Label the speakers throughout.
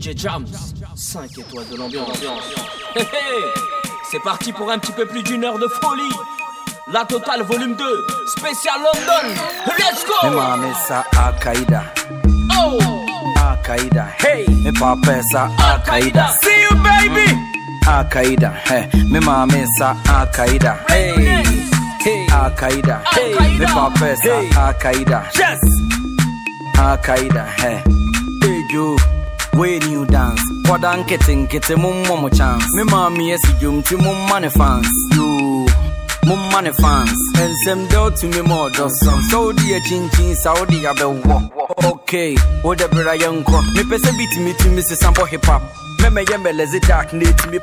Speaker 1: DJ Jams, 5 étoiles de l'ambiance. Hey, hey, C'est parti pour un petit peu plus d'une heure de folie. La totale volume 2, spécial London. Let's go!
Speaker 2: Mama sa Al-Qaeda.
Speaker 1: Oh!
Speaker 2: Al-Qaeda. Hey! Me papa sa Al-Qaeda.
Speaker 1: See you, baby!
Speaker 2: Al-Qaeda. Hey! Me mama sa Al-Qaeda. Hey! Hey! Al-Qaeda.
Speaker 1: Hey!
Speaker 2: Me papa sa
Speaker 1: Hey.
Speaker 2: Al-Qaeda.
Speaker 1: Yes!
Speaker 2: Al-Qaeda. Hey! Hey, you. When you dance, kwada nkete nkete mumma mo chance. Me mama yes jum ti mumma ne fans. You mumma ne fans. Ensem do to me more dosan. Saudi a chinchin Saudi abewo. Okay, wo de bra yanko. Me pese beat me to me se sample hip hop. Me me yembe lezi dark ne to me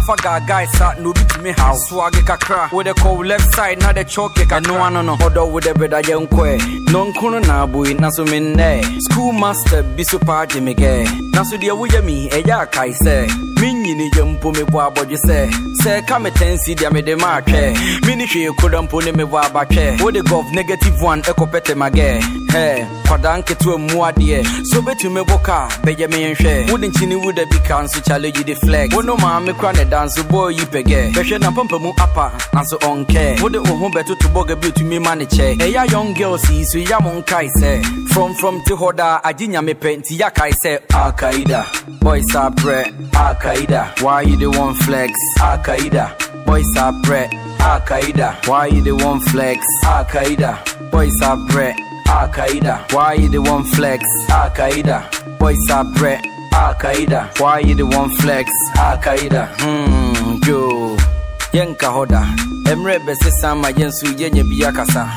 Speaker 2: pow. Na fa ga guy sa no bi me how. Swag kakra. Wo de call left side na de choke kakra. No ano no. Odo wo de bra yanko e. No nkono na boy na so me ne. School master bi so pa je me ge. Na so de wo ye mi e ya kai se. Me nyini ye mpo me bo abodwe se. Se ka me tensi dia me de ma atwe. Me ni hwe koda mpo ne me bo abatwe. Wo de gov negative one e kopete mage. He, kwada nketewa mu adeɛ so bɛtumi boka bɛgye me nhwɛ wode nkyini wo da bi ka nso challenge de flex wo no maame kora ne da nso bɔɔ yi pɛgɛ bɛhwɛ na pampa mu apa nanso ɔnkɛ wode wo ho bɛtoto bɔga bi otumi ma ne kyɛ ɛyɛ young girls yi so ya mo nkae sɛ from from te hɔ daa agye nyame pɛ nti yakae sɛ alkaida boys are prɛ alkaida why you the one flex? Alkaida boys are prɛ alkaida why you the one flex? Alkaida boys are prɛ Al Qaeda, why you the one flex? Al Qaeda, boys are bred. Al Qaeda, why you the one flex? Al Qaeda, hmm, yo. Yenka hoda, emre bese sama yensu yenye biyakasa.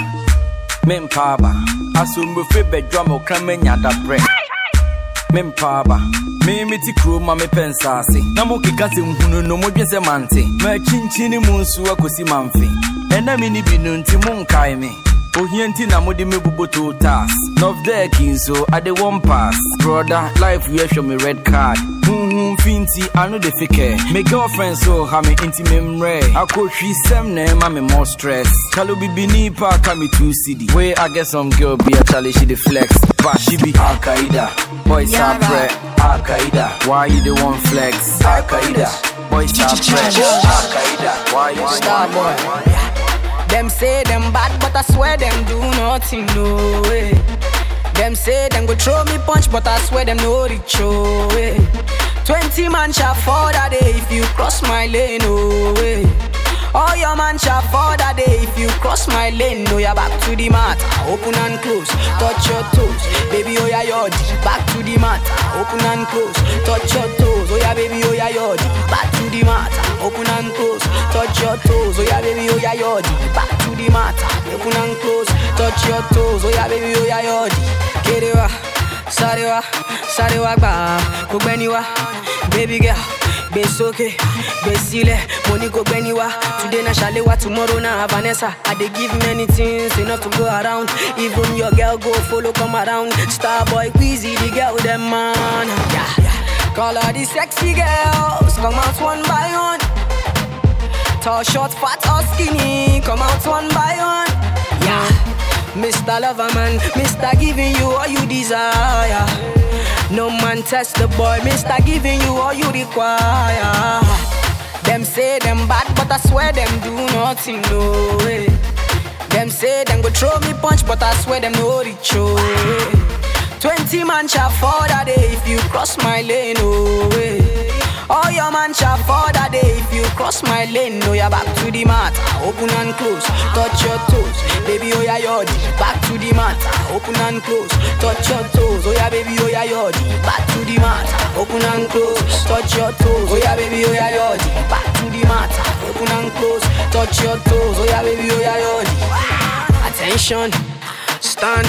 Speaker 2: Mempaba, asumbufe bedrum okramenya da bre. Mempaba, me meti kuro ma me pensase. Na mo keka se nhunu no mo dwen se mante. Ma chinchini mu nsu akosi mamfe. Ena mi ni bi no nti mo nkae me. Ohia nti na mode me buboto tas. Nov deki so ade one pass. Broda life we show me red card. Huhu finti ano de fike me girlfriend so ha me inti me mre. Akotwi sem na ma me more stress. Kalo bibini pa ka me two cd where i get some girl be a challenge she the flex. But she be al qaeda boys are al qaeda why you the one flex? Al qaeda boys are al qaeda why you the
Speaker 3: Star
Speaker 2: one
Speaker 3: boy. Them say them bad, but I swear them do nothing, no way. Them say them go throw me punch, but I swear them no reach, oh way. Twenty man shall fall that day if you cross my lane, oh way. All your man shall fall that day if you cross my lane. No, you're back to the mat, open and close, touch your toes, baby. Oh yeah, yodi, back to the mat, open and close, touch your toes. Oh yeah, baby. Oh yeah, yodi, back to the mat, open and close, touch your toes. Oh yeah, baby. Oh yeah, yodi, back to the mat, open and close, touch your toes. Oh yeah, baby. Oh yeah, yodi, get it wa, sorry wa, sorry wa, wa, baby girl. Gbé sókè gbé sílẹ̀ mo ní kò gbẹ́ni wá today na ṣàléwá tomorrow na vanessa i dey give many things enough to go around even your girl go follow come around starboy quizzy the girl dem man. Call all the sexy girls come out one by one. Tall, short, fat or skinny, come out one by one. Yeah, Mr. Loverman, Mr. Giving you all you desire. No man test the boy, Mr. Giving you all you require. Them say them bad, but I swear them do nothing, no way. Them say them go throw me punch, but I swear them no reach. Twenty man shall fall that day if you cross my lane, oh way. All your man shall fall that day if you cross my lane. No, you're back to the mat, open and close, touch your toes, baby. Oh yeah, yodi, back to the mat, open and close, touch your toes. Oh yeah, baby. Oh yeah, yodi, back to the mat, open and close, touch your toes. Oh yeah, baby. Oh yeah, yodi, back to the mat, open and close, touch your toes. Oh yeah, baby. Oh yeah, yodi. Attention, stand.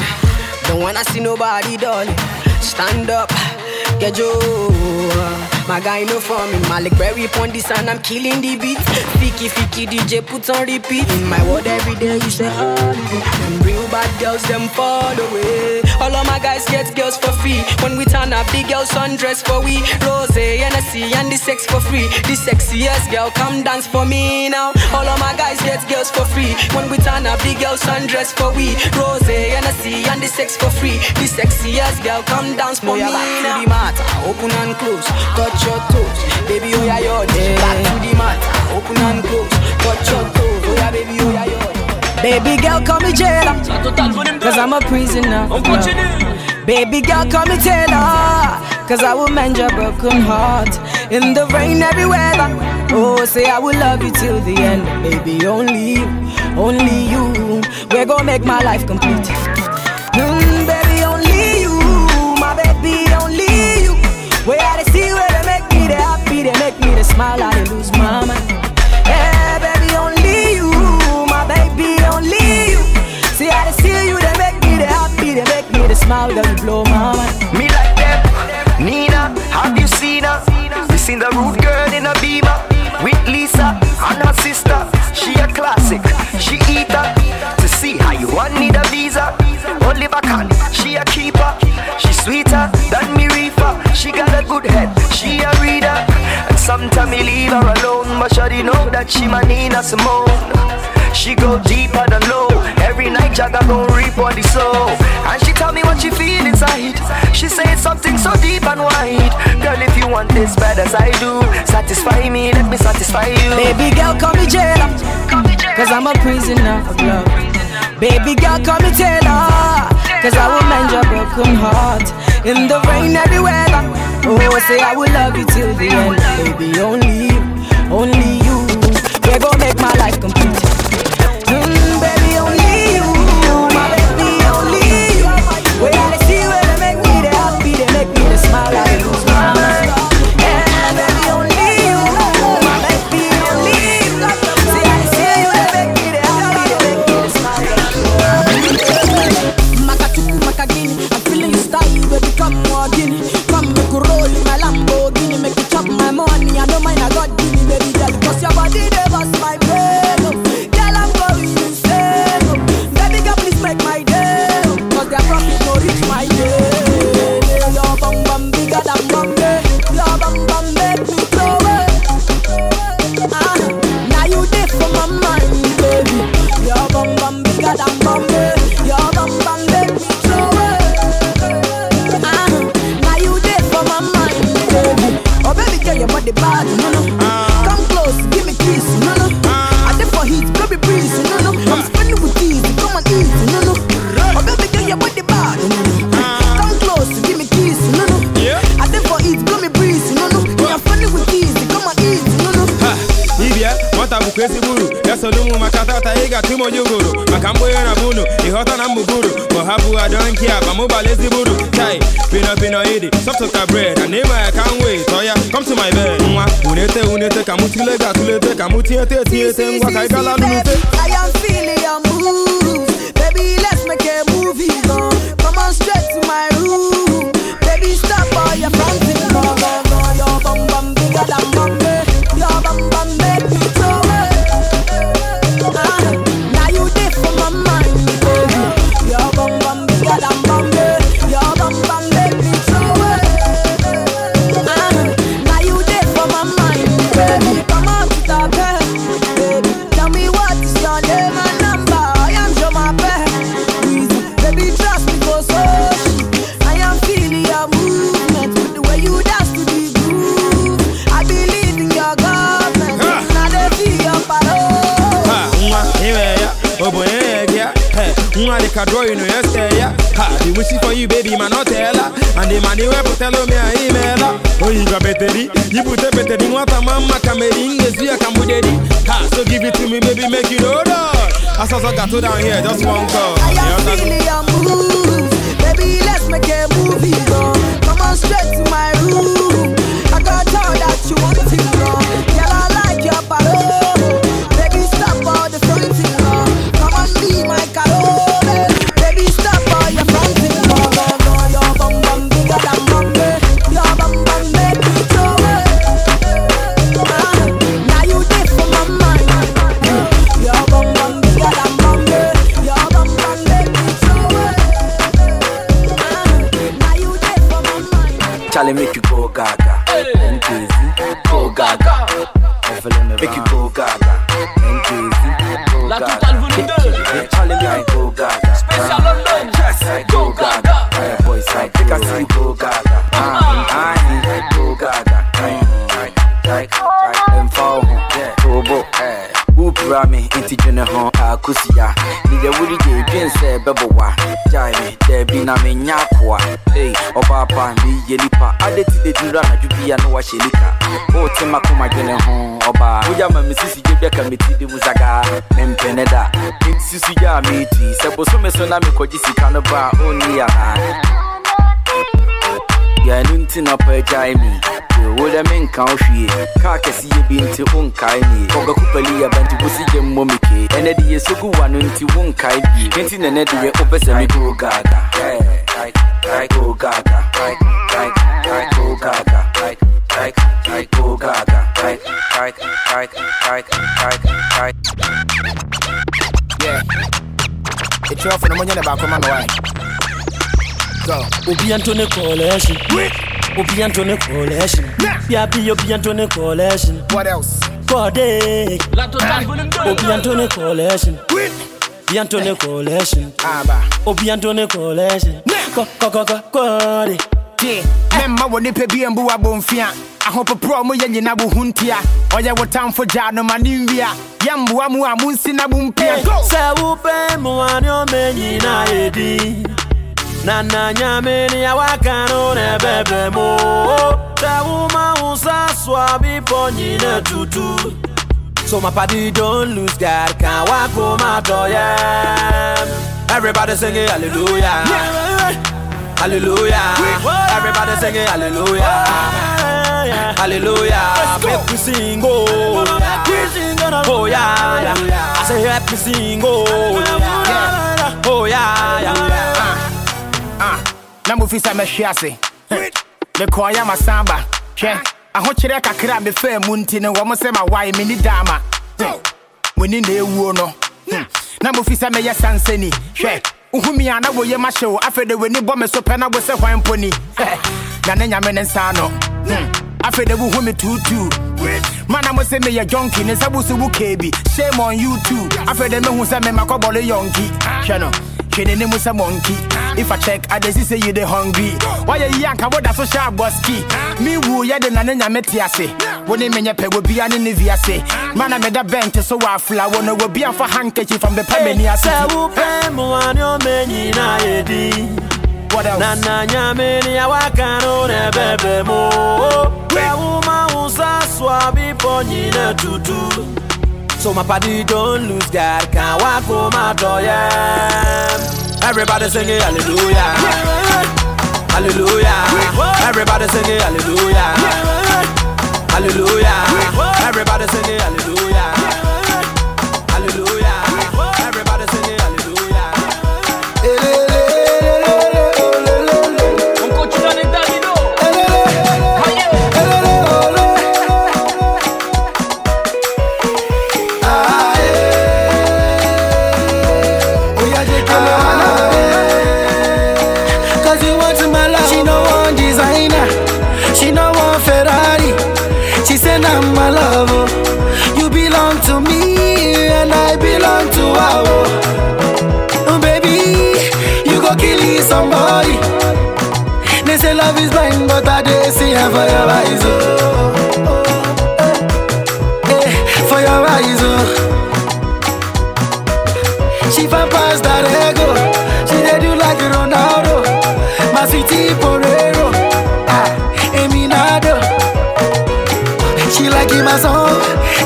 Speaker 3: Don't wanna see nobody, darling. Stand up, get your. My guy no for me, Malik Berry pon this and I'm killing the beat. Fiki fiki DJ put on repeat. In my world every day you say holiday. Real bad girls them fall away. All of my guys get girls for free. When we turn up, big girls undress for we. Rose, Hennessy, and the sex for free. The sexiest girl, come dance for me now. All of my guys get girls for free. When we turn up, big girls undress for we. Rose, Hennessy, and the sex for free. The sexiest girl, come dance for me now. To the mat, open and close, touch your toes, baby. Oh yeah, you're there. Back to the mat, open and close, touch your toes. Oh yeah, baby. Oh yeah, you're Baby girl, call me jailer. Cause I'm a prisoner. Baby girl, call me Taylor. Cause I will mend your broken heart. In the rain, every weather. Oh, say I will love you till the end. Baby, only you, only you. We're gonna make my life complete. Mm, baby, only you. My baby, only you. Where I see where they make me the happy, they make me the smile, I lose my mind. The smile, they blow my mind.
Speaker 4: Me like them, Nina, have you seen her? We seen the rude girl in a beamer with Lisa and her sister. She a classic, she eat her. To see how you want need a visa. Oliver Kahn, she a keeper. She sweeter than me reefer. She got a good head, she a reader. And sometimes me leave her alone, but she know that she my Nina Simone. She go deeper than low. Every night Jagga gon' reap on the soul. And she tell me what she feel inside. She say something so deep and wide. Girl, if you want this bad as I do, satisfy me, let me satisfy you.
Speaker 3: Baby girl, call me jailer. Cause I'm a prisoner of love. Baby girl, call me Taylor. Cause I will mend your broken heart. In the rain, every weather. Oh, say I will love you till the end. Baby, only you, only you. We're gonna make my life complete.
Speaker 5: Tata ị ga-atụ m onye ugoro maka mgbonye na bunu ịghọta na mgbuguru ma ha bụ adọnki akpa mụbala ezigbo uru chai pino pino idi sọpụta bread. Na ịma ya ka m wee tọ ya come to my bed. Nwa unete unete ka mụ tule ga atụlete ka mụ tinyete etinyete ngwa ka ị gala lulute
Speaker 3: I am feeling your moves. Baby, let's make a movie. On me
Speaker 2: sisi gye bɛka meti de mu zagaa mempene da. Nti susu gya a meeti sɛ bosome so na mekɔgye sika no ba a ɔnni anaa yɛno nti na ɔpɛgyae me wodɛ menka wo hwie kaa kɛseyɛ bi nti wonkae nie ɔgakopali yɛba nti wosi gye mmɔ me kee ɛnɛ de yɛsogu wa no nti wonkae bie enti nɛnɛ deɛ wopɛ sɛ gaga. Go gaga, go gaga, go gaga.
Speaker 6: Yeah. It's your phone, I'm on back, man. Why? Go.
Speaker 7: Obi Antone Coalition. Obi Antone Coalition. Yapi Obi Antone Coalition.
Speaker 6: What else?
Speaker 7: Kode.
Speaker 1: La totale volume 2.
Speaker 7: Obi Antone Coalition. Obi Antone Coalition.
Speaker 6: Ah, bah.
Speaker 7: Obi Antone Coalition. Ko ko ko ko kode.
Speaker 6: Tie mɛmma wɔ nipa bi mbu abɔmfia ahopoporɔ mo yɛ nyina wo ho ntia. Ɔyɛ wo tamfo gyaa no ma ne nwia. Yɛmboa mu a monsi na mo mpia.
Speaker 7: Sɛ wopɛ mmoa ne ɔmɛnyina yɛdi. Na na nyame ne awaka no ne bɛbɛ mu sɛ woma wo sa soa bepɔ nyina tutu. So my party don't lose God can walk home out yeah. Everybody sing it hallelujah Hallelujah. Everybody sing it hallelujah. Hallelujah. Make we sing oh. Oh yeah. I say help me sing oh. Yeah. Oh yeah.
Speaker 6: Ah, na mofi sɛ mɛhwe ase mekɔɔyɛ masamba hwɛ ahokyerɛ kakra a mefaa mu nti no. Wɔ mo sɛ mawae menni daama moni na ɛwuo no. Na mofi sɛ mɛyɛ sansani hwɛ wohumi a na woyɛ mahyɛ wo. Afei de w'ani bɔ me so pɛ na wo sɛ hwan mpo ni. Na ne nyame ne nsa no. Hmm. afei de wohu me tuutuu mana mo sɛ meyɛ jonki ne nsa bo so wo keebi shame on you too. Afei de mehu sɛ memakɔbɔle yɔnki hwɛ no hwɛ ne mu sɛ monkey? If i check i see say you dey hungry. Wayɛ yi anka woda so hyɛ abɔski me wu yɛ de na ne nyame te ase wo ne menyɛ pɛ wobia ne ne viase mana meda bɛnte so wɔ afla wo no wobia mfa handkerchief ambɛpɛ m'ani ase
Speaker 7: Sɛ wopɛ mmoa ne ɔmɛnyina yɛdi
Speaker 6: What else?
Speaker 7: na na nyame ne awaka no ne bɛbɛ mu sɛ woma wo sa soa bepɔ nyina tutu So my party don't lose God. Can't walk home out yeah. Everybody sing it hallelujah. Hallelujah. Everybody sing it hallelujah. Hallelujah. Everybody sing it hallelujah Hallelujah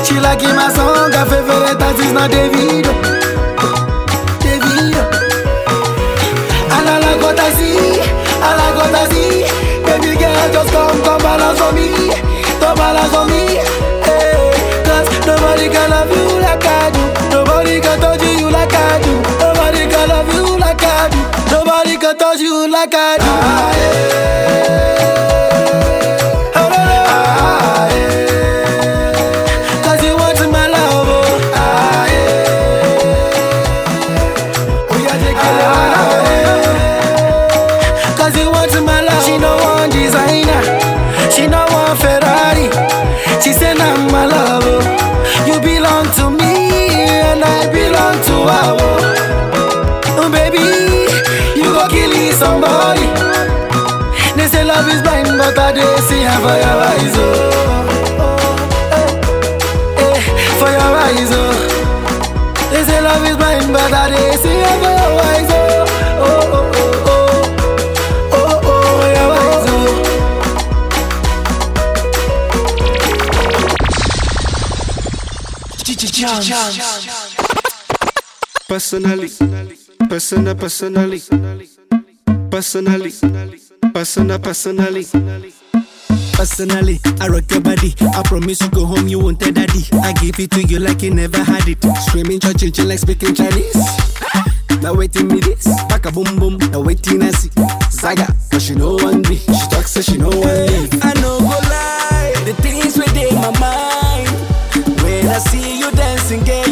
Speaker 8: She like my song. Her favorite artist na Davido. Davido. And what I see. I I see. Baby girl, just come, come balance on me. Come balance on me. Hey, cause nobody can love you like I do. Nobody can touch you like I do. Nobody can love you like I do. Nobody can touch you like I do. Ah, yeah.
Speaker 9: Personally, personal, personally, personally, personal, personally. Personally, I rock your body. I promise you go home, you won't tell daddy. I give it to you like you never had it. Screaming, church, chill like speaking Chinese. Now waiting me this, back a boom boom. Now waiting I see Zaga, but she know one me. She talks so she know one leave. I know go lie, the things within my mind. When I see you dancing, girl,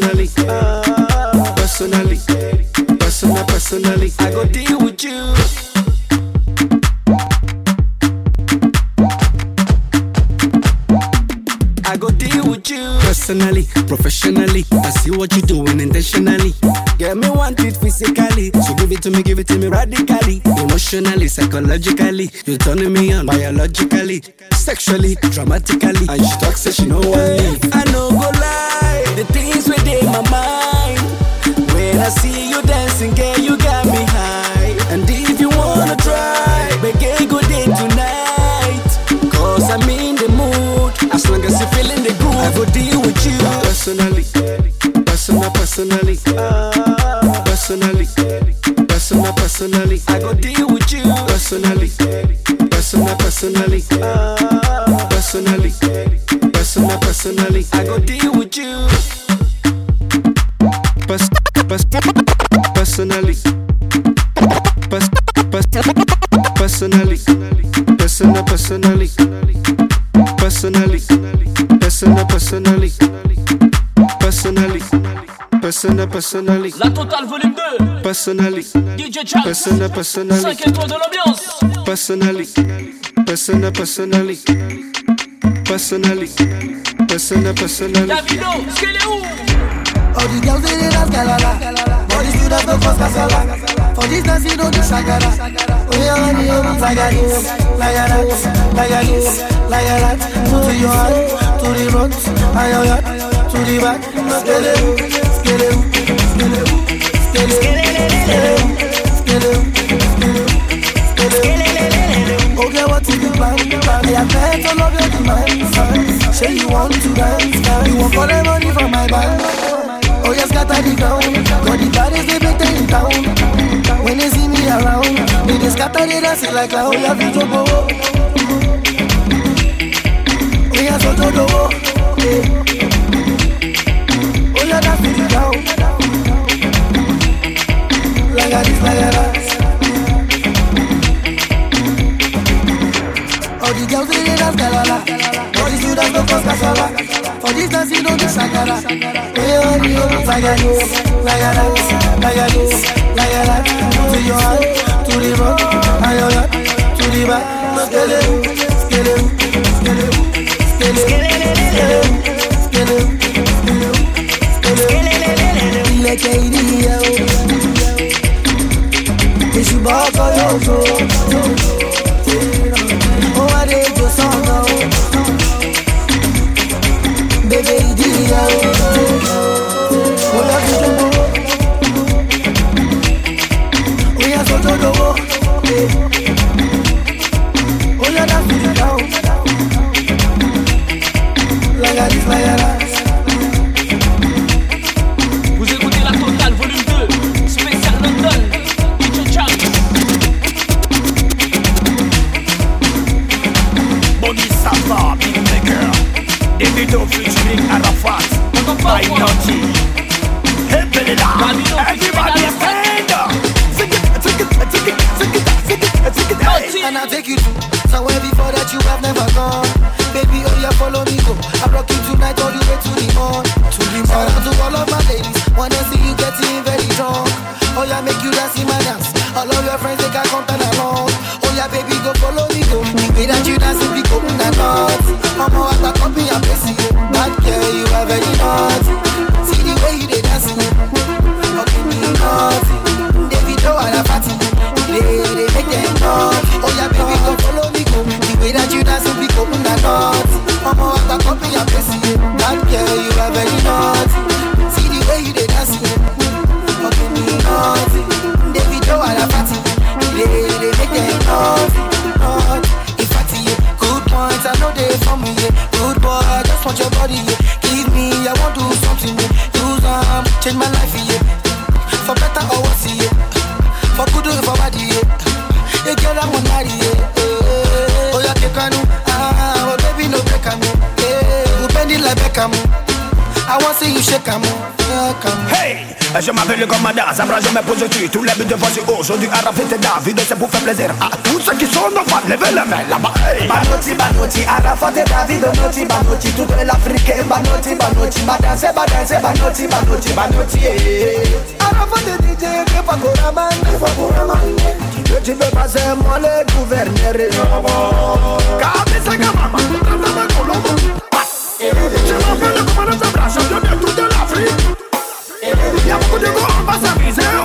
Speaker 9: personally. Personally, personal, personally. I go deal with you. I go deal with you personally, professionally. I see what you're doing intentionally. Yeah, me want it physically, so give it to me, give it to me radically, emotionally, psychologically. You're turning me on biologically, sexually, dramatically. And she talks, say she know leave. I know go lie, the things within my mind. When I see you dancing, girl, you got me high. And if you wanna try, begin good day tonight. Cause I'm in the mood. As long as you feeling the groove, I go deal with you. Personally, personal, personally. Personally, personal, personally. I go deal with you. Personally, personal, personally. Personally, personal, personally. I go deal with you. Pers- pers- personally. Pers- pers- personally. Personal, personally. Personally. Personal, personally. Personally. Personal, personally.
Speaker 1: La totale volume 2.
Speaker 9: Personally.
Speaker 1: DJ Chance.
Speaker 9: Personal, personally.
Speaker 1: 5 étoiles de l'ambiance.
Speaker 9: Personally. Personal, personally. Personally. Personal, personally.
Speaker 1: Davido, Skelewu.
Speaker 8: All the girls they dey dance galala, all the students don't cause kasala. For this dance you don't do shagara. Oh yeah, honey, oh man, like this, like that, like this, like that. To your hand, to the front, and your yard, to the back. Skele, skele, skele, skele, skele, skele, skele. Okay, what is the plan? I have met all of your demands. Say you want to dance, you want for the money from my band. Oh yes, scatter the ground. Got the baddest they better in town. When they see me around, they just scatter the dance like a oh yeah, to go. Oh yeah, so to do. Oh yeah, that's the ground. Like a this, like a that. All the girls they dance galala All the students go cause kasala For this dance you know the shakara Hey oh, like a this, like a that, like a this, like a that To your hand, to the front, and your yard, to the back. Skele, skele, skele, skele, skele, skele, skele, skele. Ilẹ̀kẹ̀ ìdíyẹ o. Èṣù bá ọkọ̀ yóò tó my yeah. For better or worse, yeah. For good or for bad, yeah. Yeah, girl, I'm on marry, yeah. Oh, yeah, take a ah, oh, baby, no a yeah. You bend it like Beckham. I want to see you shake a yeah, come.
Speaker 10: Hey, je m'appelle comme Madame, Sabra, je me pose tu Tous les buts de voici aujourd'hui, Arafat et David, c'est pour faire plaisir à tous ceux qui sont nos fans. Levez les mains là-bas. Hey.
Speaker 11: Banoti, Banoti, Arafat et David, Banoti, Banoti, toute l'Afrique, Banoti, Banoti, Badanse, Badanse, Banoti, Banoti, Banoti,
Speaker 8: Arafat et DJ, Kefakura man, Kefakura man.
Speaker 11: Que tu veux passer, moi le gouverneur,
Speaker 10: Cabeza Gamama, Gamama Colombo. Je m'appelle le commandant Sabra, champion de toute l'Afrique. De gars, on n'est pas besoin de on.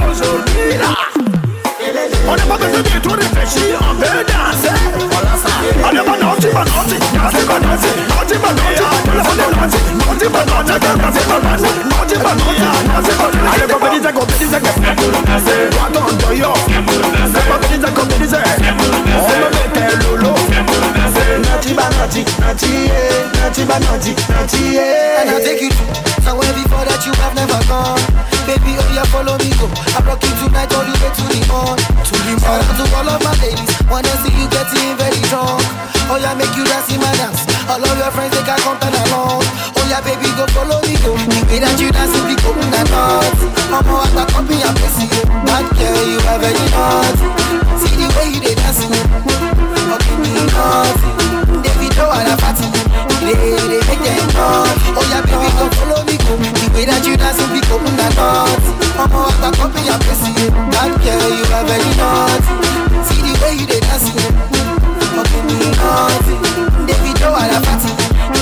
Speaker 8: Naughty, ba naughty, naughty, yeah. Naughty, ba naughty, naughty, yeah. And I'll take you to somewhere before that you have never gone. Baby, oh yeah, follow me, go. I rock you tonight all the way to the morn. To the morn. To all of my ladies, wanna see you getting very drunk. Oh yeah, make you dance in my dance. All of your friends, they can come and along. Oh yeah, baby, go follow me, go. The way that you dance, be open and not. I'm all about copy and paste you. That girl, you are very naughty. See the way you they dance, oh. okay, me naughty. David, oh, and a fatty. They, they make them naughty. Oh yeah, baby, go follow me, go. The way that you dance, be open and not. I'm all about copy and paste you. That girl, you are very naughty. See the way you they dance, okay, me naughty. David, oh, and a fatty.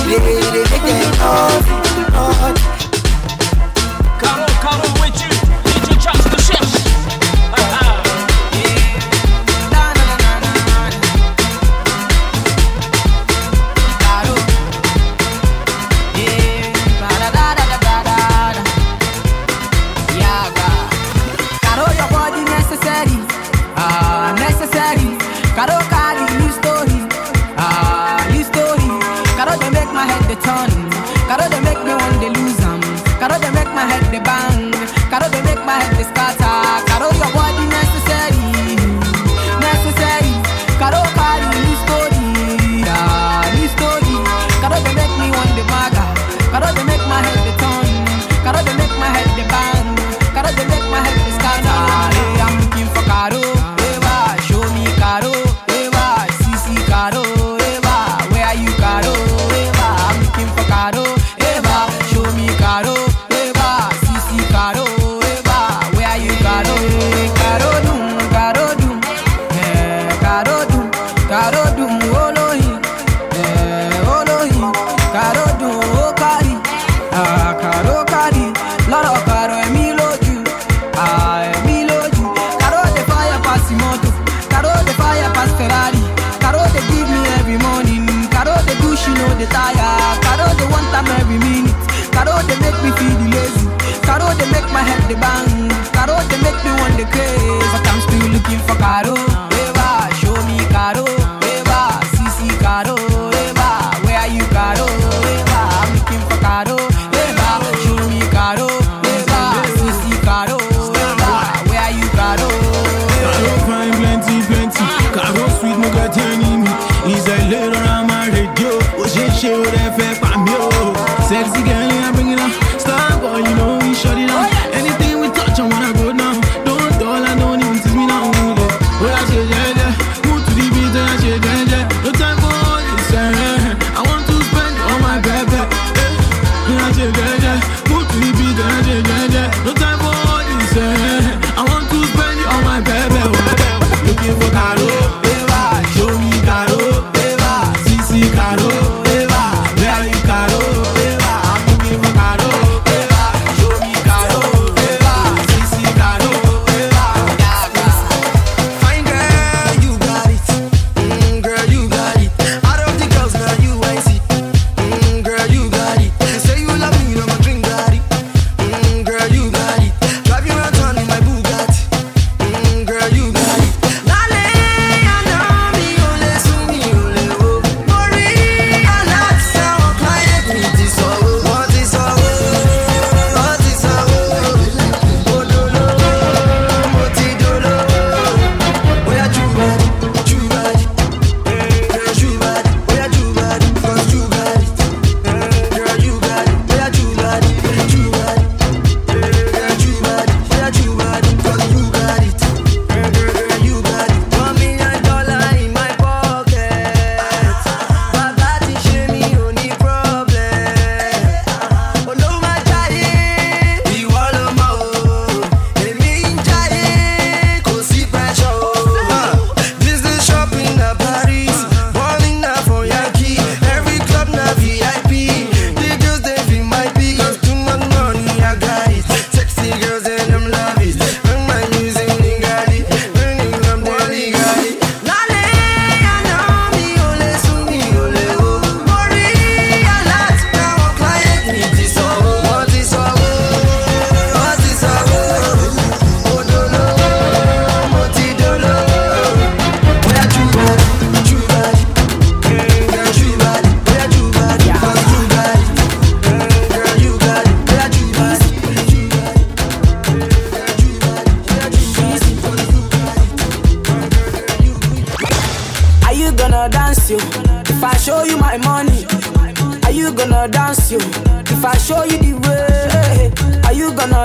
Speaker 8: They, they make them naughty.
Speaker 3: Caro, Caro, with you.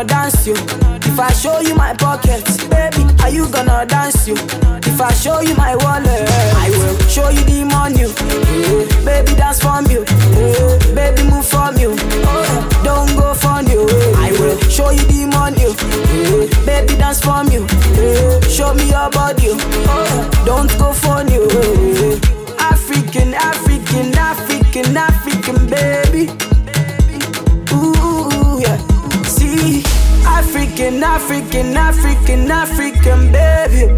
Speaker 3: Dance you? If I show you my pockets, baby, are you gonna dance you? If I show you my wallet, I will show you the money. Yeah. Baby, dance from you. Yeah. Baby, move from you. Oh, don't go from you. I will show you the money. Yeah. Baby, dance from you. Show me your body. Oh, don't go from you. African, African, African, African, baby. African, African, African, African, baby.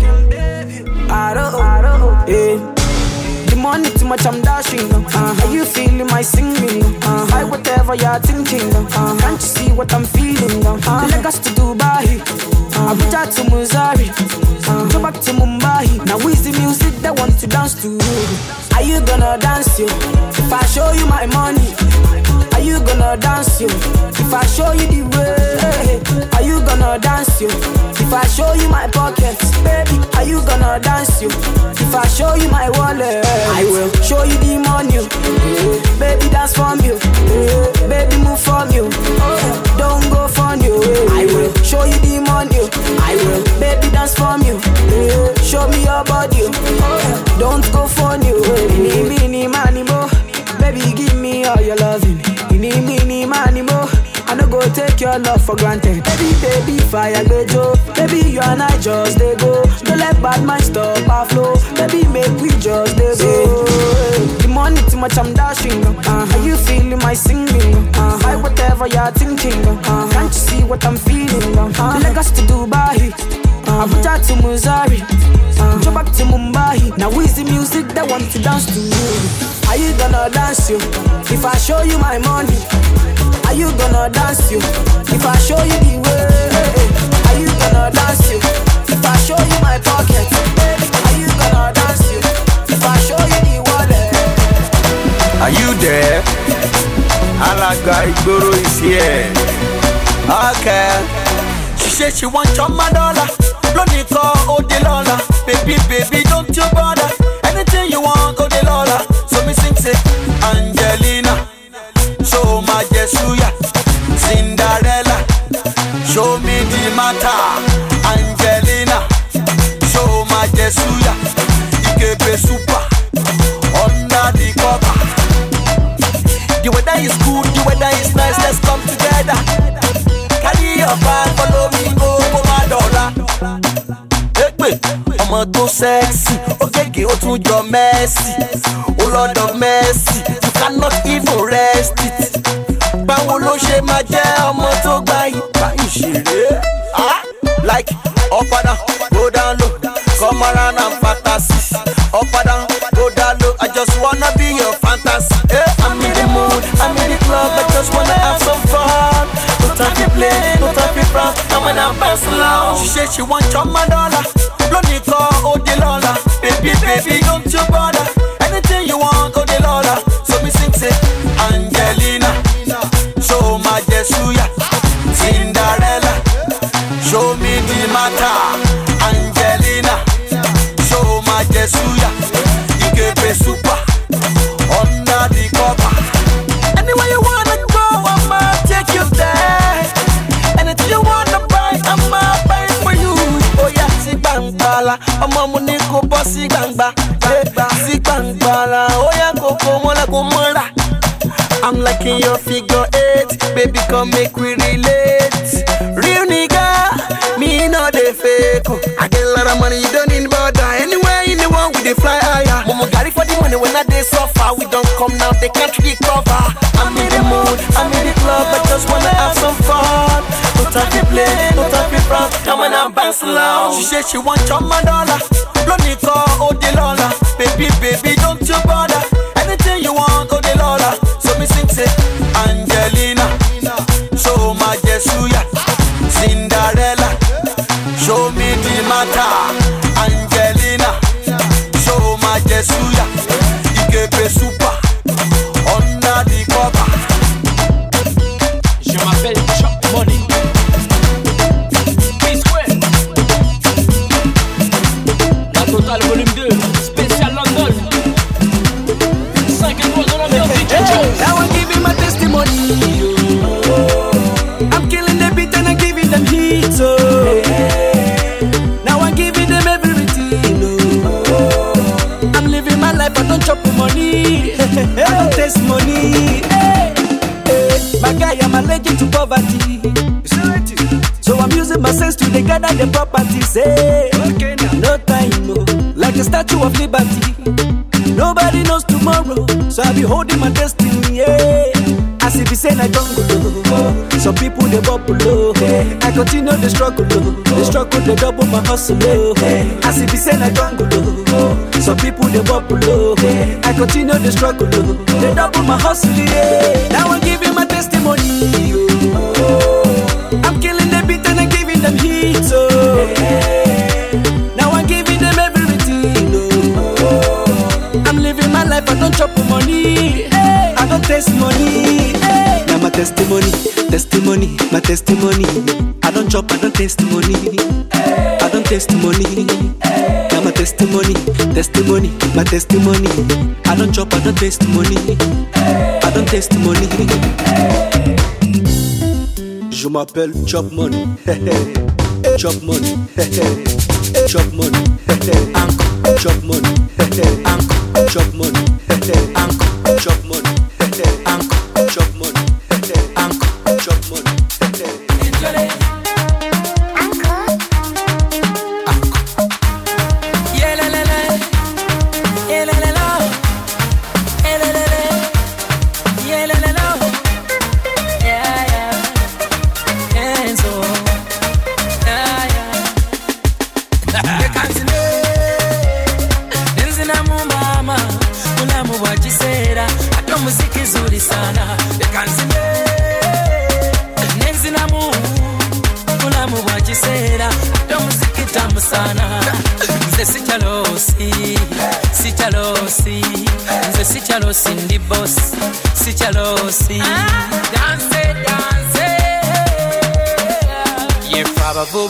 Speaker 3: I don't, I don't, yeah. The money too much, I'm dashing. Uh, are you feeling my singing? Uh, I whatever you're thinking. Uh, can't you see what I'm feeling? Uh, Lagos to Dubai, uh, Abuja to Missouri, uh, go back to Mumbai. Now is the music that want to dance to? Are you gonna dance you? If I show you my money, you gonna dance you? If I show you the way, are you gonna dance you? If I show you my pockets, baby, are you gonna dance you? If I show you my wallet, I will show you the money. Yeah. Baby, dance from you. Eh, baby, move from you. Oh, eh, don't go from you. Eh, I will show you the money. I will, baby, dance from you. Show me your body. Don't go from you. Mini, mini, money. Baby, give me all your loving. Mini, mini, money, mo. I no go take your love for granted. Baby, baby, fire bejo. Baby, you and I just they go. Don't let bad mind stop our flow. Baby, make we just they go. The money too much, I'm dashing. Uh, are you feeling my singing? Uh, I whatever you're thinking. Uh, can't you see what I'm feeling? Uh, Lagos to Dubai. Uh, Abuja to Missouri. Uh, go back to Mumbai. Now is the music that want to dance to you? Are you gonna dance you? If I show you my money. Are you gonna dance you? If I show you the way, are you gonna dance you? If I show you my pocket, are you gonna dance you? If I show you the wallet,
Speaker 10: Are you there? Alaga Igboro is here. Okay.
Speaker 11: She said she want your dollar. Lonely call, oh the lola. Baby, baby, don't you bother. Anything you want, oh the lola. Sing say, Angelina. Show my Jesuya. Cinderella. Show me the matter. Angelina. Show my Jesuya. Ikepe super. Under the cover. The weather is good, the weather is nice, let's come together. Carry your bag, ọmọ tó ó gègé ó tún jọ Messi. Ó lọ́dọ̀ Messi, you cannot even rest it. Báwo ló ṣe máa jẹ́ ọmọ tó gbá ìgbà ìṣeré? Like down, go down low, come around and fantasy. Down, go down low, I just wanna be your fantasy. Eh, I'm in the mood, I'm in the club, I just wanna have some fun. No time to play, no time to frown, I'm when I'm bouncing loud. She said she want your my dollar, oh lola. Baby, baby, don't you bother. Anything you want, oh the lola. So me sing say, Angelina, show my Jesuya, Cinderella. Show me the matter, Angelina. Show my Jesuya, gbàngbàlà, ó yá kókó mọ́lẹ̀. I'm liking your figure eight, baby come make we relate. Real nigga, me no dey fake. oh. I get a lot of money, you don't need border. Anywhere in the world, we dey fly higher. Momo carry for the money when I dey suffer. We don't come now, they can't recover. I'm in the mood, I'm in the club, I just wanna have some fun. To play, no time to frown. Now when I'm bouncing loud, she said she want your my dollar. Lonely call, oh the lola. Baby, baby, don't you bother. Anything you want, oh the lola. So me sing say, Angelina, show my Jesuya, Cinderella, show me the matter, Angelina, show my Jesuya,
Speaker 12: I'm allergic poverty. So I'm using my
Speaker 9: sense to gather the properties. Hey, no time, no. Like a statue of liberty. Nobody knows tomorrow, so I be holding my destiny. Yeah. As if say I don't go eh? Some people they bubble low. I continue the struggle. The struggle they double my hustle I As if say I don't go Some people they bubble low. I continue the struggle. They double my hustle yeah. Now I'm giving my testimony. Oh. I'm killing the beat and I'm giving them heat. Oh. Now I'm giving them everything. Oh. I'm living my life, I don't chop money. I don't taste money. Testimony, testimony, my testimony. I don't chop, I don't taste money. I don't taste money. Now my testimony, testimony, my testimony. I don't chop, I don't taste money. I don't taste money. Je m'appelle Chop Money. Chop Money. Chop Money. Chop Money. Chop Money. Chop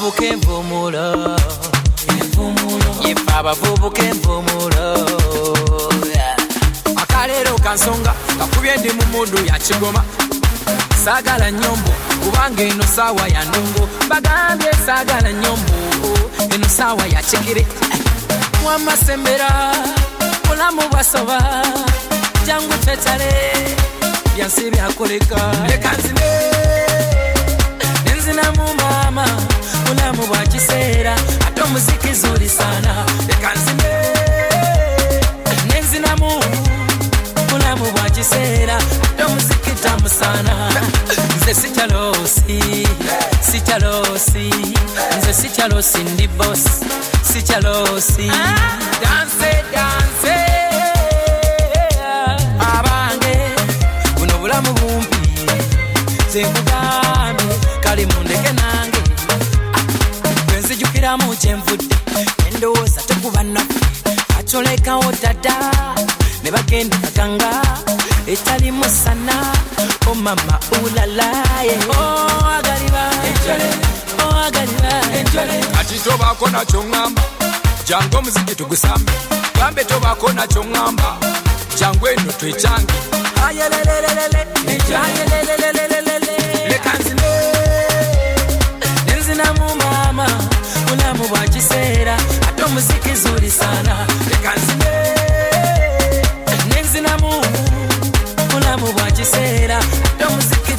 Speaker 13: abavubuka envumulo yefe abavubuka envumulo akaleero kansonga kakubye ndi mu mudu ya kigoma. Saagala nyombo kubanga eno saawa ya ndongo. Bagambye saagala nyombo eno saawa ya kigere wamasembera mulamu bwasoba. Jangu twetale byansi byakoleka. Leka nzine nenzinamu maama mulamu bwa kiseera ate omuziki leka nzine nenzinamu mulamu bwa kiseera ate omuziki tamu sana nze sikyalosi sikyalosi nze sikyalosi ndi bos sikyalosi danse danse abange buno bulamu bumpi. Zenkugambye kale mundeke nange bwenzijukiramu kyenvudde. Endowooza tekuba naffe. Acolekawo dada ne bagenda kaganga etalimu sana o mama ulalaye oh, oh,
Speaker 2: kati tobaako nakyo ŋŋamba jangu omuziki tugusambe. Gambe tobaako nakyo ŋŋamba jangu eno twekyange
Speaker 13: mulamu bwa kiseera ate omuziki zuri sana. Leka nzine nenzinamu mulamu bwa kiseera ate omuziki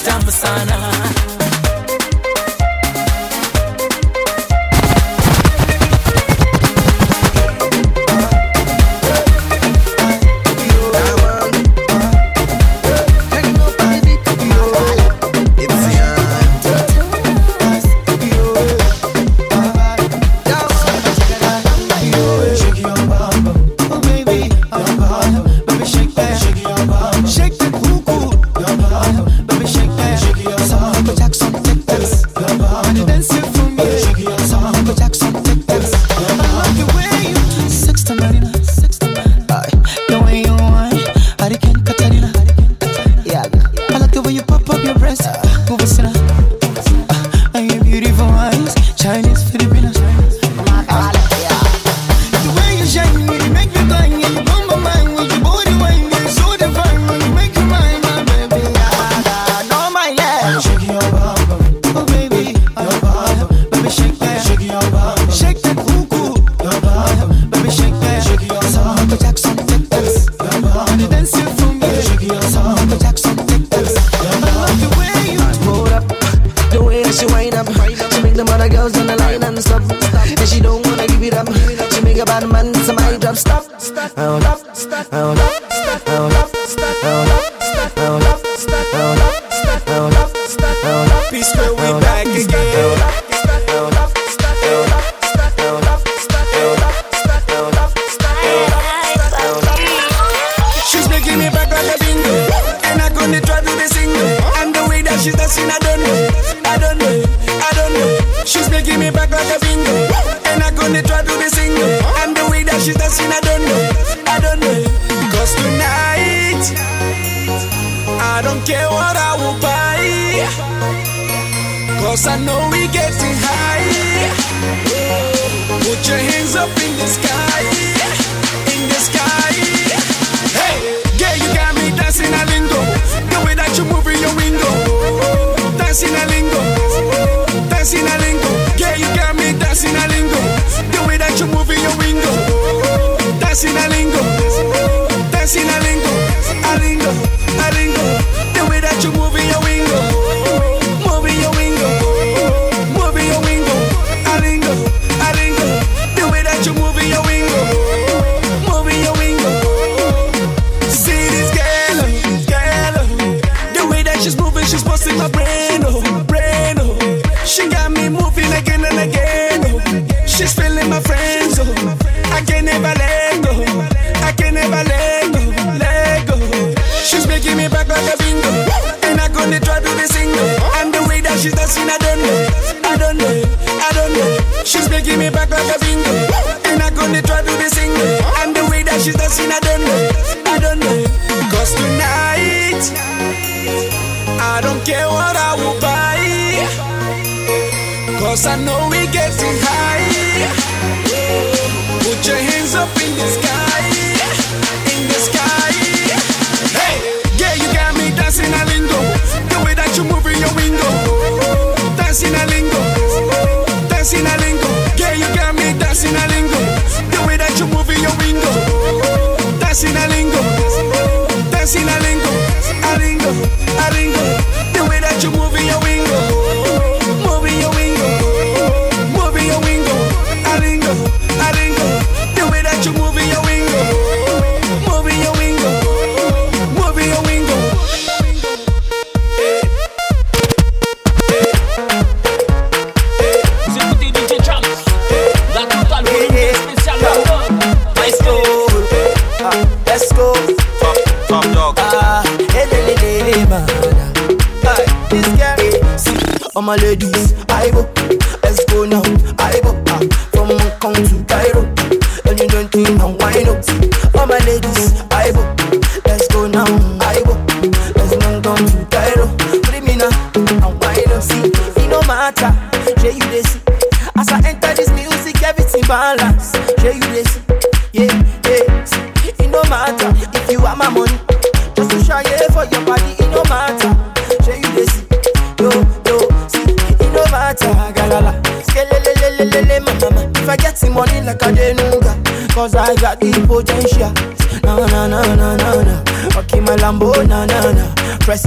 Speaker 9: Get what I will buy. Cause I know we getting high. Put your hands up in the sky.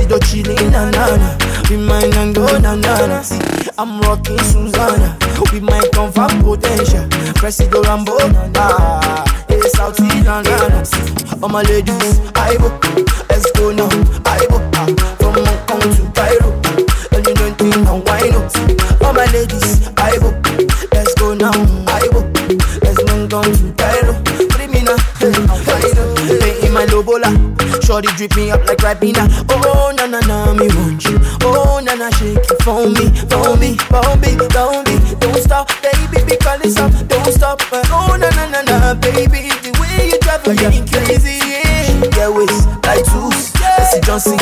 Speaker 9: do chili in Anana. We
Speaker 11: might and go Anana. See, I'm rocking Susanna. We might come from potential. Presido Rambo. Ah, it's out in Anana. See, all my ladies, I go. Let's go now. I go. From Hong Kong to Cairo. And you don't think I'm wine up. All my ladies, I go. Let's go now. I go. Let's Hong Kong to Cairo. Criminal. Hey, hey, hey, hey, hey, my lobola. Shorty drip me up like rapina. Oh mommy want you. Oh, nana, shake it for me, for me, for me, don't be, don't stop, baby, because it's up, don't stop. But oh, na na, baby, the way you drive me crazy, yeah. Yeah, ways like twos, Jesse Johnson.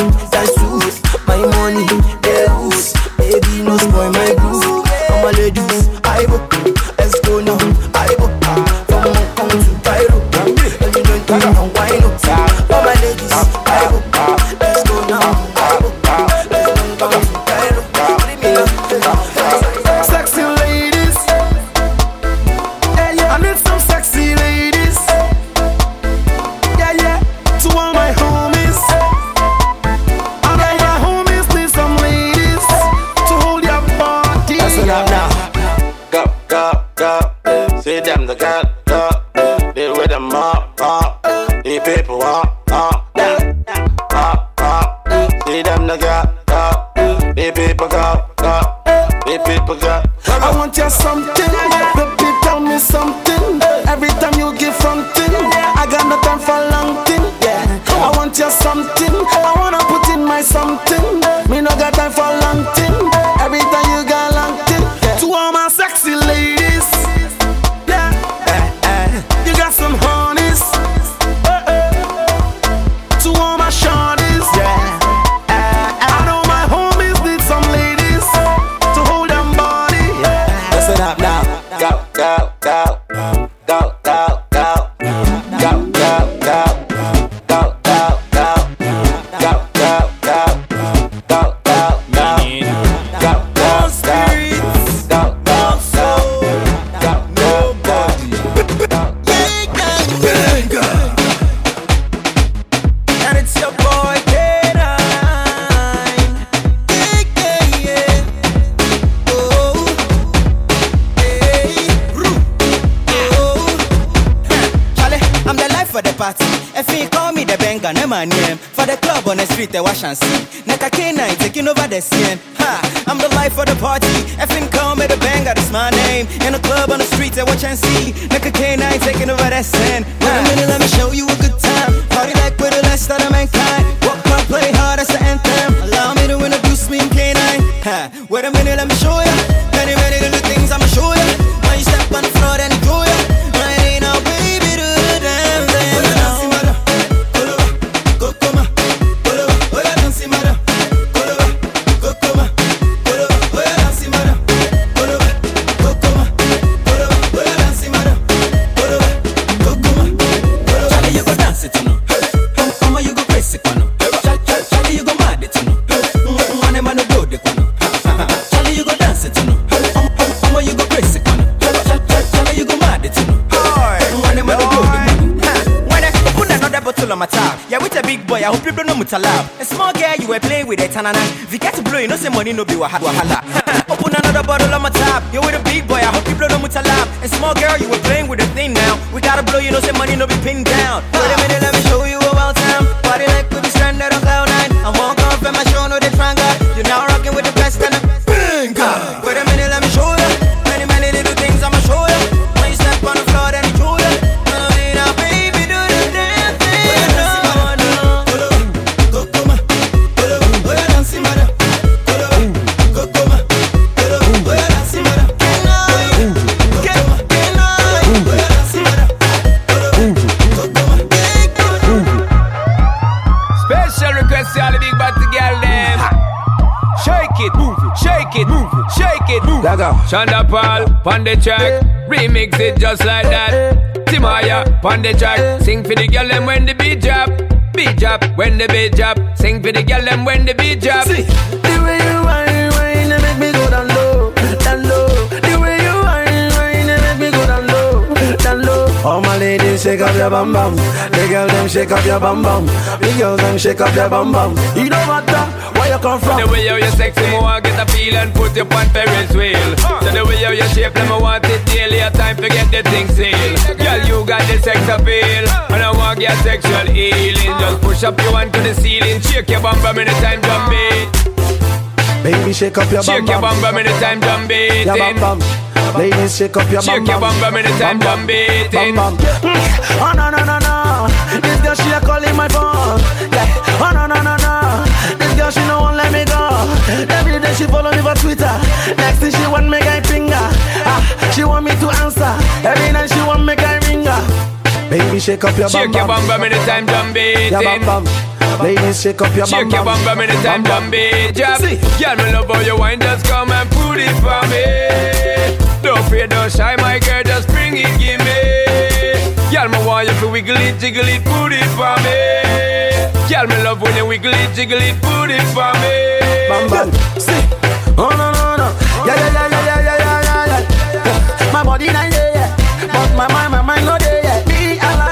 Speaker 14: Street, they wash and see. Neka K9 taking over the scene. Ha, I'm the life for the party. If you call me the banger, that's my name. In the club on the street, they watch and see. Neka K9 taking over the scene. Wait a minute, let me show you a good time. Party like we're the last of mankind. I hope you don't know mutalab. A small girl, you were playing with a tanana. You get to blow, you know, say money no be wahala. Open another bottle on my tab, you're with a big boy, I hope you don't know mutalab. A small girl, you were playing with a thing now. We gotta blow, you know, say money no be pinned down.
Speaker 15: All the girl them. Shake it, move it, shake it, move it, shake it, move it. Sean Da Paul, pon the track, remix it just like that. Timaya, pon the track, sing for the girl them when the beat drop. Beat drop, when the beat drop, sing for the girl them when the beat drop.
Speaker 8: See, the way you whine, All my ladies, shake up your bum bum. The girl them shake up your bum bum. The girls them shake up your bum bum. You know what the? Where you come from?
Speaker 15: The way how you sexy, me want get a feel and put you on Ferris wheel. So the way how you shape, them I want it daily. A time to get the thing sealed. Girl, you got the sex appeal, and I want your sexual healing. Just push up your hand to the ceiling, shake your bum bum anytime drum beat.
Speaker 8: Baby, shake up your bum
Speaker 15: Shake your bum bum anytime drum beating.
Speaker 8: Your bum bum. Ladies, shake up your
Speaker 15: Shake
Speaker 8: bum
Speaker 15: your bum bum anytime drum beating.
Speaker 8: Bum bum. Oh no no no no, this girl she a calling my phone. Yeah. Oh no no no no, this girl she no won't let me go. Every day she follow me for Twitter. Next thing she want me guy finger. Ah, she want me to answer. Every night she want me guy ringer. Baby, shake up your
Speaker 15: Shake
Speaker 8: bum
Speaker 15: your bum bum anytime drum beating.
Speaker 8: Your bum bum. Ladies, shake up your bum
Speaker 15: Shake your bum bum anytime drum beat drop. Girl, me love how you wine, just come and put it for me. Don't fear, don't shy, my girl, just bring it, give me. Girl, me want you to wiggle it, jiggle it, put it for me. Girl, me love when you wiggle it, jiggle it, put it for me.
Speaker 8: Bam bam. See. Oh no no no. Yeah yeah yeah yeah yeah yeah yeah yeah. yeah. My body not there yeah. But my mind my mind not there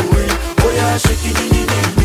Speaker 7: Oh yeah,
Speaker 16: shake
Speaker 7: it,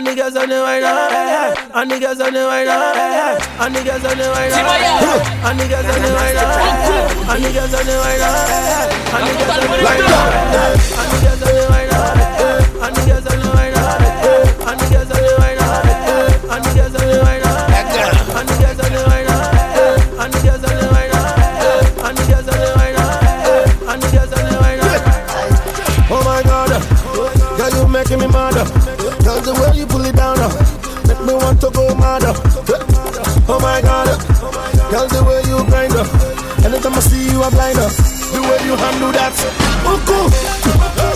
Speaker 1: And the girls on the and the girls on the and the girls on the and the girls on the and the girls on the and the girls on the and the girls and the girls and the girls and the girls. Oh my God, girl, you making me mad. Girl, the way you Oh my god, girl, the way you grind up. Anytime I see you, I blind up. The way you handle that, Uku.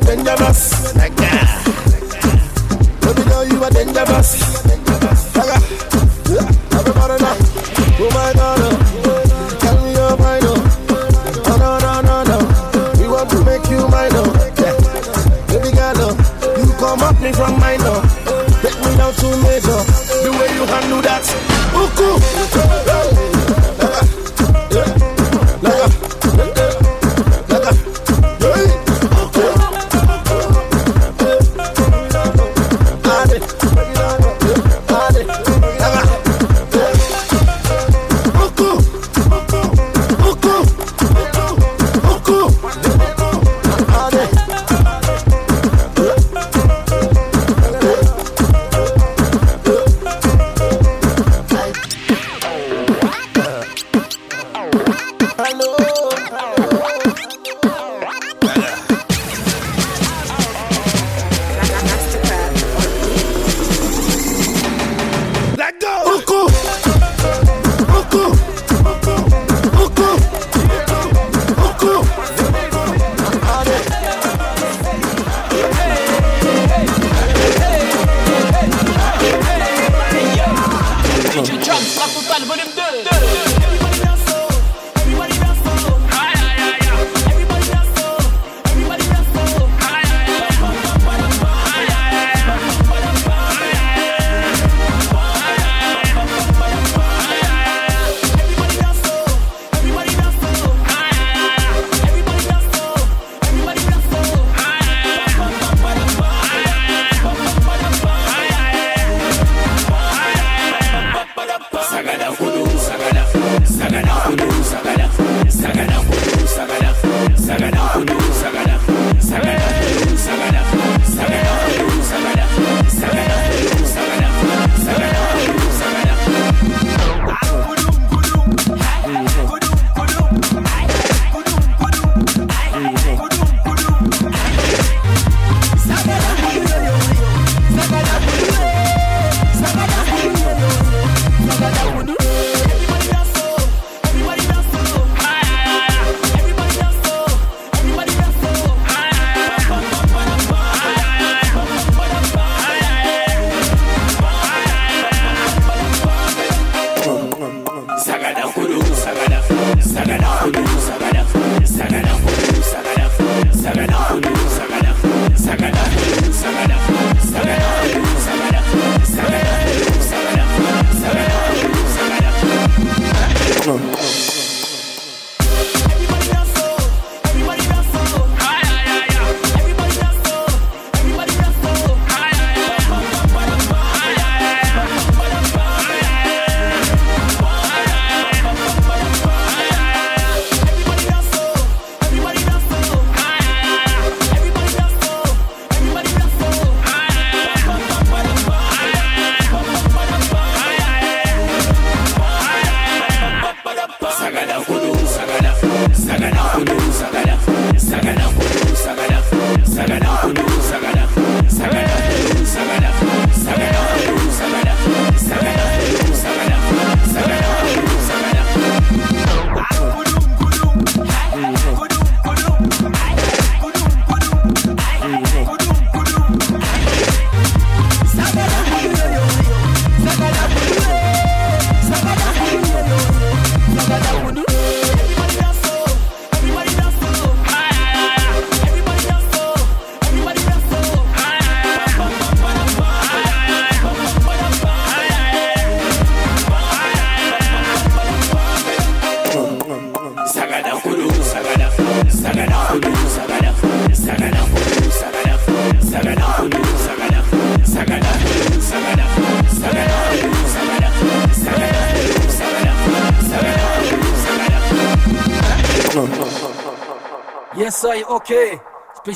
Speaker 1: Are dangerous. Nigga. Baby girl, you are dangerous. Everybody now. Oh my God. oh. Tell me. Oh Oh, no, no, no, no. We want to make you mine. Oh. Baby girl, oh. you come up me from mine. Oh. Take me down to major. The way you handle that. Uku. Let
Speaker 17: Sagada hudu sagada sagada hudu sagada sagada hudu sagada sagada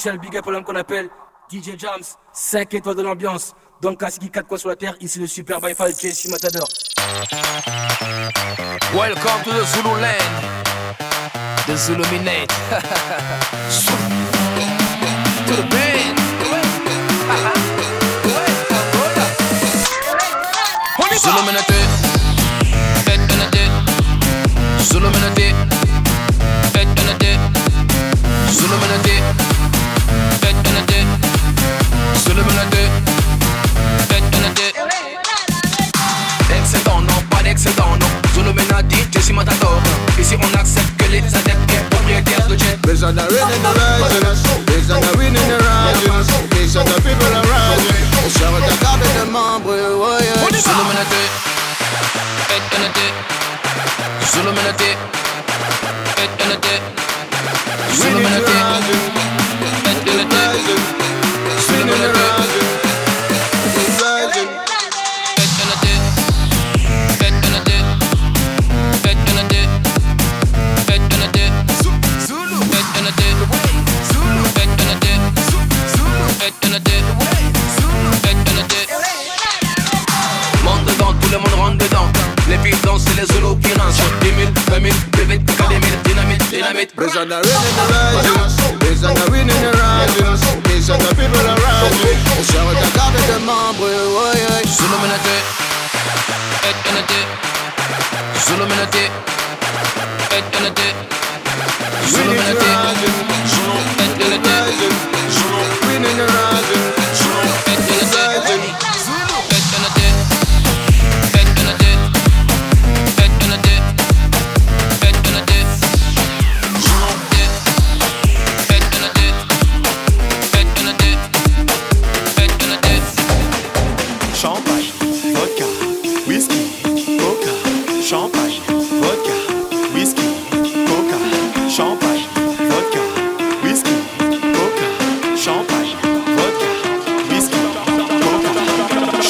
Speaker 1: spécial big up l'homme qu'on appelle DJ Jams, 5 étoiles de l'ambiance. Dans le casque 4 coins sur la terre, ici le super Bifal JC Matador.
Speaker 2: Welcome to the Zulu land, the
Speaker 10: Zulu Minate.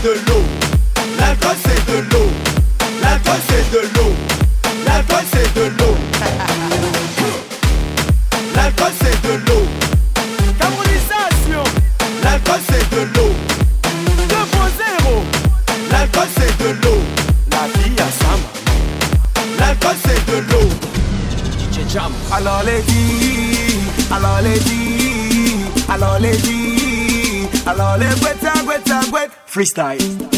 Speaker 10: 새들로 freestyle.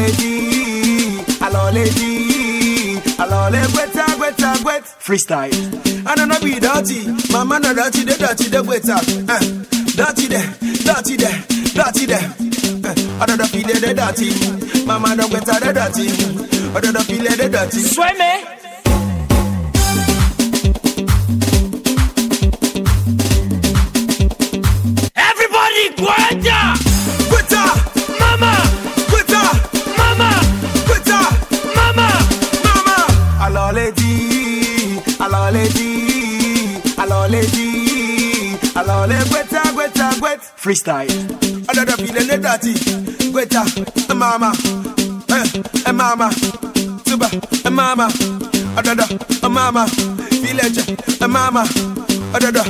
Speaker 10: Aloledi, aloledi, alole Gweta, Gweta, Gwet.
Speaker 2: Freestyle.
Speaker 10: I don't know be dirty, mama no dirty, the dirty, the Gweta. Uh, dirty there, dirty there, dirty there. Uh, I don't know feel the dirty, mama no Gweta the dirty. I don't know feel the dirty.
Speaker 1: Sueme.
Speaker 10: Everybody, Gweta! Gweta! Aloledi, aloledi, alole Gweta, Gweta, Gwet.
Speaker 2: Freestyle.
Speaker 10: Another feeling the dirty. Gweta, eh, mama, eh, eh, mama, tuba, eh, mama, another, eh, mama, village, eh, mama, another.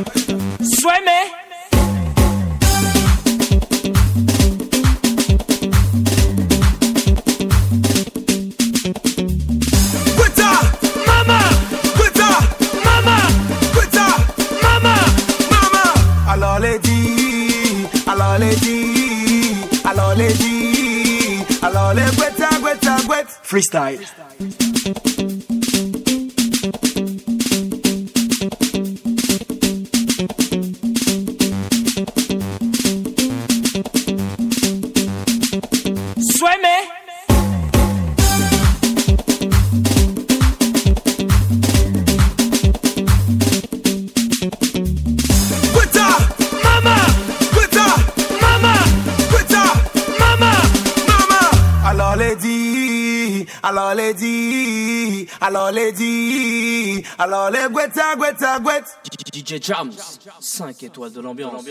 Speaker 1: Sueme.
Speaker 10: Gweta! Aloledi, aloledi, alole Gweta, Gweta, Gwet.
Speaker 2: Freestyle.
Speaker 10: Aloledi, aloledi, alole Gweta, Gweta, Gwet.
Speaker 18: DJ Jams, 5 étoiles de l'ambiance.